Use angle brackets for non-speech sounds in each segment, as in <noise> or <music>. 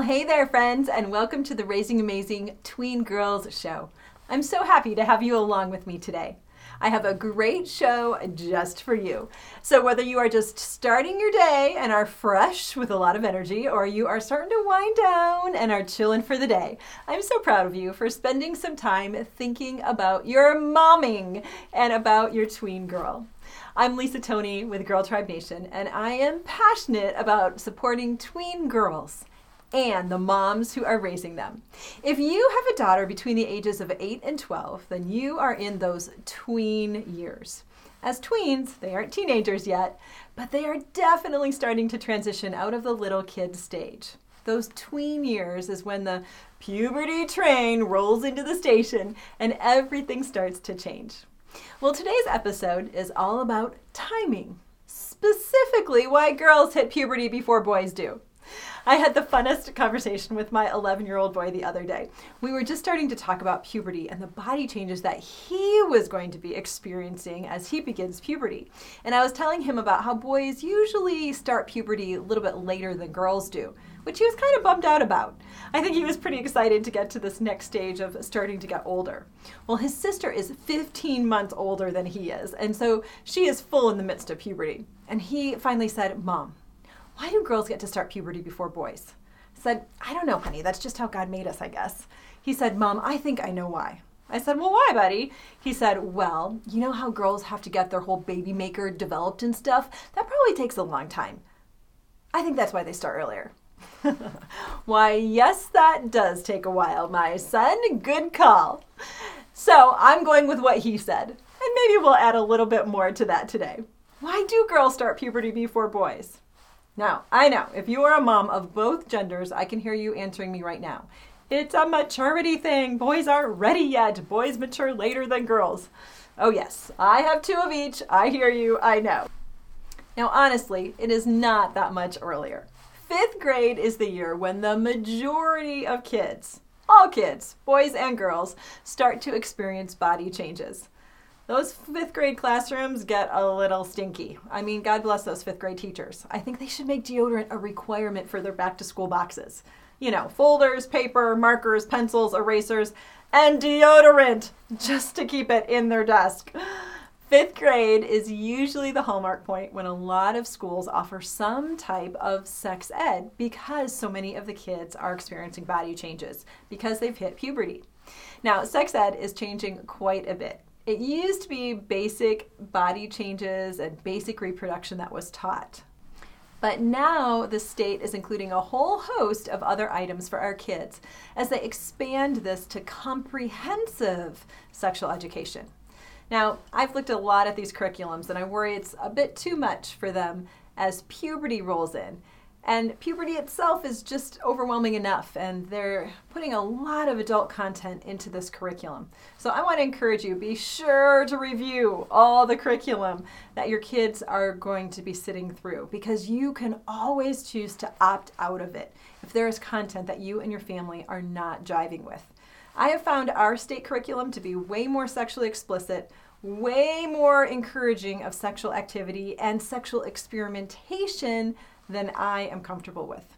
Well, hey there, friends, and welcome to the Raising Amazing Tween Girls show. I'm so happy to have you along with me today. I have a great show just for you. So, whether you are just starting your day and are fresh with a lot of energy, or you are starting to wind down and are chilling for the day, I'm so proud of you for spending some time thinking about your momming and about your tween girl. I'm Lisa Tony with Girl Tribe Nation, and I am passionate about supporting tween girls and the moms who are raising them. If you have a daughter between the ages of 8 and 12, then you are in those tween years. As tweens, they aren't teenagers yet, but they are definitely starting to transition out of the little kid stage. Those tween years is when the puberty train rolls into the station and everything starts to change. Well, today's episode is all about timing, specifically why girls hit puberty before boys do. I had the funnest conversation with my 11 year old boy the other day. We were just starting to talk about puberty and the body changes that he was going to be experiencing as he begins puberty. And I was telling him about how boys usually start puberty a little bit later than girls do which he was kind of bummed out about. I think he was pretty excited to get to this next stage of starting to get older. Well, his sister is 15 months older than he is, and so she is full in the midst of puberty. And he finally said, Mom, why do girls get to start puberty before boys? I said, I don't know, honey. That's just how God made us, I guess. He said, Mom, I think I know why. I said, Well, why, buddy? He said, Well, you know how girls have to get their whole baby maker developed and stuff? That probably takes a long time. I think that's why they start earlier. <laughs> why, yes, that does take a while, my son. Good call. So I'm going with what he said. And maybe we'll add a little bit more to that today. Why do girls start puberty before boys? Now, I know if you are a mom of both genders, I can hear you answering me right now. It's a maturity thing. Boys aren't ready yet. Boys mature later than girls. Oh, yes, I have two of each. I hear you. I know. Now, honestly, it is not that much earlier. Fifth grade is the year when the majority of kids, all kids, boys and girls, start to experience body changes those fifth grade classrooms get a little stinky. I mean, God bless those fifth grade teachers. I think they should make deodorant a requirement for their back to school boxes. You know, folders, paper, markers, pencils, erasers, and deodorant just to keep it in their desk. Fifth grade is usually the hallmark point when a lot of schools offer some type of sex ed because so many of the kids are experiencing body changes because they've hit puberty. Now, sex ed is changing quite a bit. It used to be basic body changes and basic reproduction that was taught. But now the state is including a whole host of other items for our kids as they expand this to comprehensive sexual education. Now, I've looked a lot at these curriculums and I worry it's a bit too much for them as puberty rolls in and puberty itself is just overwhelming enough, and they're putting a lot of adult content into this curriculum. So I want to encourage you be sure to review all the curriculum that your kids are going to be sitting through because you can always choose to opt out of it if there is content that you and your family are not jiving with. I have found our state curriculum to be way more sexually explicit, way more encouraging of sexual activity and sexual experimentation than I am comfortable with.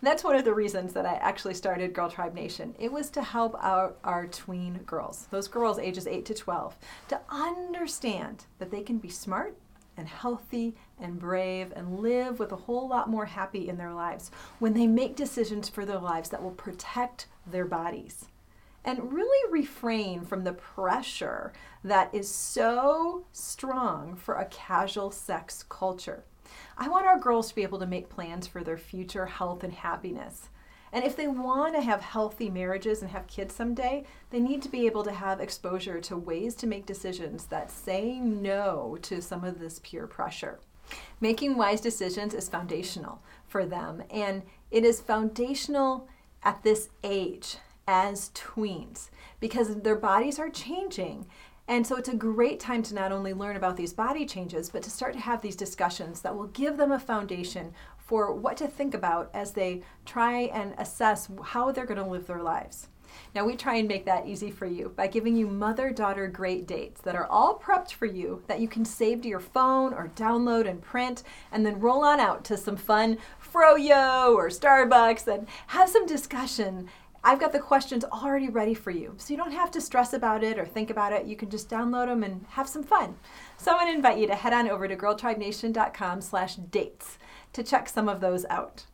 And that's one of the reasons that I actually started Girl Tribe Nation. It was to help out our tween girls, those girls ages 8 to 12, to understand that they can be smart and healthy and brave and live with a whole lot more happy in their lives when they make decisions for their lives that will protect their bodies. And really refrain from the pressure that is so strong for a casual sex culture. I want our girls to be able to make plans for their future health and happiness. And if they want to have healthy marriages and have kids someday, they need to be able to have exposure to ways to make decisions that say no to some of this peer pressure. Making wise decisions is foundational for them, and it is foundational at this age as tweens because their bodies are changing and so it's a great time to not only learn about these body changes, but to start to have these discussions that will give them a foundation for what to think about as they try and assess how they're going to live their lives. Now, we try and make that easy for you by giving you mother daughter great dates that are all prepped for you that you can save to your phone or download and print and then roll on out to some fun froyo or Starbucks and have some discussion. I've got the questions already ready for you, so you don't have to stress about it or think about it. You can just download them and have some fun. So I want to invite you to head on over to girltribenation.com slash dates to check some of those out.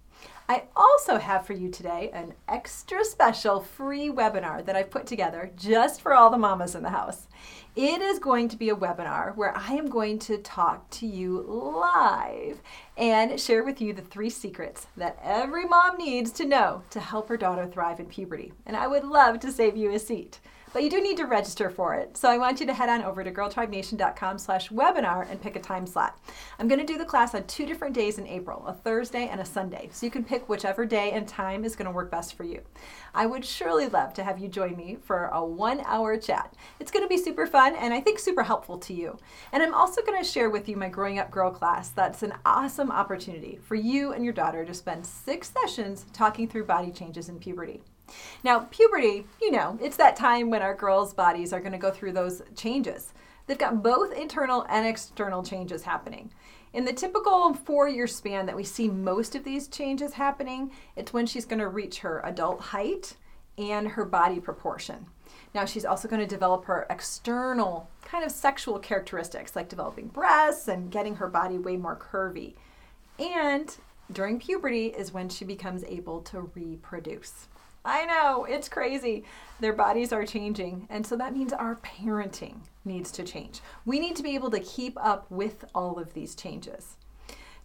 I also have for you today an extra special free webinar that I've put together just for all the mamas in the house. It is going to be a webinar where I am going to talk to you live and share with you the three secrets that every mom needs to know to help her daughter thrive in puberty. And I would love to save you a seat but you do need to register for it. So I want you to head on over to girltribenation.com slash webinar and pick a time slot. I'm going to do the class on two different days in April, a Thursday and a Sunday. So you can pick whichever day and time is going to work best for you. I would surely love to have you join me for a one hour chat. It's going to be super fun and I think super helpful to you. And I'm also going to share with you my Growing Up Girl class. That's an awesome opportunity for you and your daughter to spend six sessions talking through body changes in puberty. Now, puberty, you know, it's that time when our girls' bodies are going to go through those changes. They've got both internal and external changes happening. In the typical four year span that we see most of these changes happening, it's when she's going to reach her adult height and her body proportion. Now, she's also going to develop her external kind of sexual characteristics, like developing breasts and getting her body way more curvy. And during puberty is when she becomes able to reproduce. I know, it's crazy. Their bodies are changing. And so that means our parenting needs to change. We need to be able to keep up with all of these changes.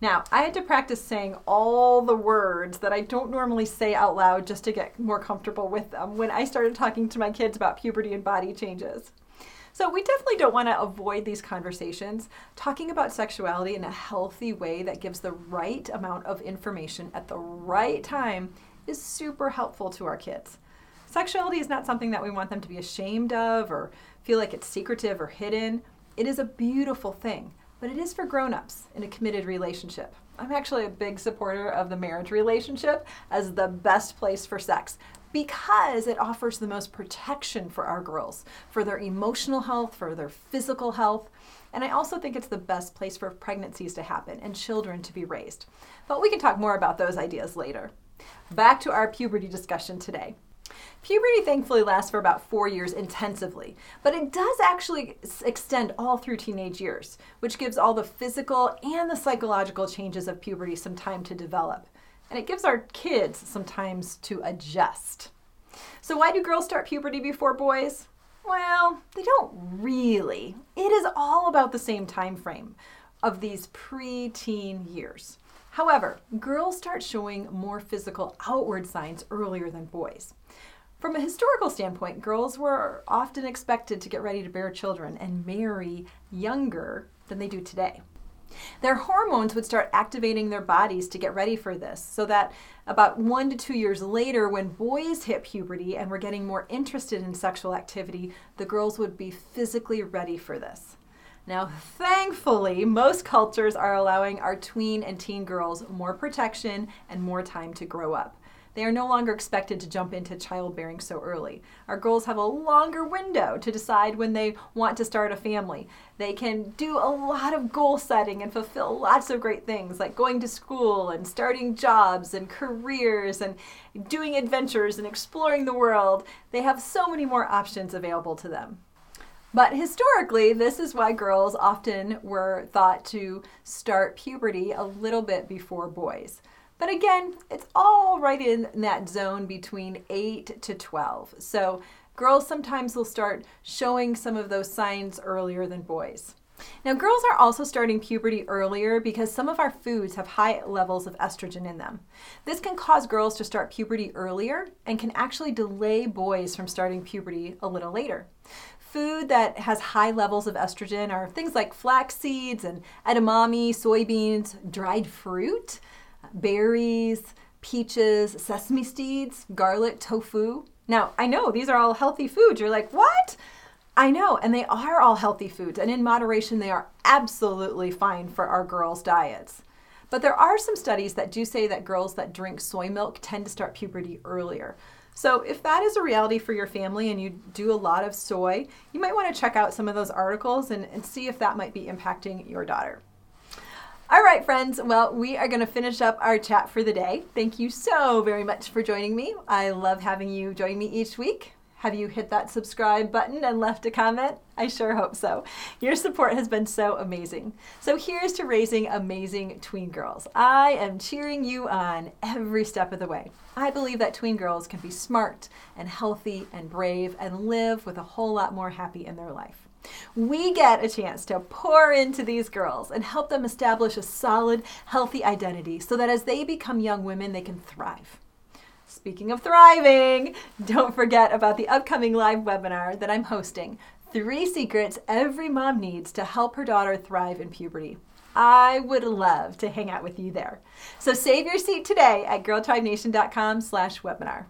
Now, I had to practice saying all the words that I don't normally say out loud just to get more comfortable with them when I started talking to my kids about puberty and body changes. So, we definitely don't want to avoid these conversations. Talking about sexuality in a healthy way that gives the right amount of information at the right time is super helpful to our kids. Sexuality is not something that we want them to be ashamed of or feel like it's secretive or hidden. It is a beautiful thing, but it is for grown-ups in a committed relationship. I'm actually a big supporter of the marriage relationship as the best place for sex because it offers the most protection for our girls, for their emotional health, for their physical health. And I also think it's the best place for pregnancies to happen and children to be raised. But we can talk more about those ideas later. Back to our puberty discussion today. Puberty thankfully lasts for about four years intensively, but it does actually extend all through teenage years, which gives all the physical and the psychological changes of puberty some time to develop. And it gives our kids some time to adjust. So, why do girls start puberty before boys? Well, they don't really. It is all about the same time frame of these pre-teen years. However, girls start showing more physical outward signs earlier than boys. From a historical standpoint, girls were often expected to get ready to bear children and marry younger than they do today. Their hormones would start activating their bodies to get ready for this, so that about one to two years later, when boys hit puberty and were getting more interested in sexual activity, the girls would be physically ready for this. Now, thankfully, most cultures are allowing our tween and teen girls more protection and more time to grow up. They are no longer expected to jump into childbearing so early. Our girls have a longer window to decide when they want to start a family. They can do a lot of goal setting and fulfill lots of great things like going to school and starting jobs and careers and doing adventures and exploring the world. They have so many more options available to them. But historically, this is why girls often were thought to start puberty a little bit before boys. But again, it's all right in that zone between 8 to 12. So girls sometimes will start showing some of those signs earlier than boys. Now, girls are also starting puberty earlier because some of our foods have high levels of estrogen in them. This can cause girls to start puberty earlier and can actually delay boys from starting puberty a little later. Food that has high levels of estrogen are things like flax seeds and edamame, soybeans, dried fruit, berries, peaches, sesame seeds, garlic, tofu. Now, I know these are all healthy foods. You're like, what? I know, and they are all healthy foods, and in moderation, they are absolutely fine for our girls' diets. But there are some studies that do say that girls that drink soy milk tend to start puberty earlier. So, if that is a reality for your family and you do a lot of soy, you might want to check out some of those articles and, and see if that might be impacting your daughter. All right, friends. Well, we are going to finish up our chat for the day. Thank you so very much for joining me. I love having you join me each week. Have you hit that subscribe button and left a comment? I sure hope so. Your support has been so amazing. So here's to raising amazing tween girls. I am cheering you on every step of the way. I believe that tween girls can be smart and healthy and brave and live with a whole lot more happy in their life. We get a chance to pour into these girls and help them establish a solid, healthy identity so that as they become young women, they can thrive. Speaking of thriving, don't forget about the upcoming live webinar that I'm hosting Three Secrets Every Mom Needs to Help Her Daughter Thrive in Puberty. I would love to hang out with you there. So save your seat today at girltribenation.com slash webinar.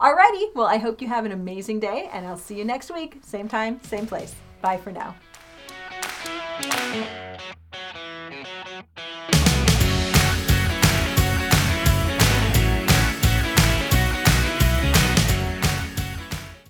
Alrighty, well, I hope you have an amazing day, and I'll see you next week, same time, same place. Bye for now.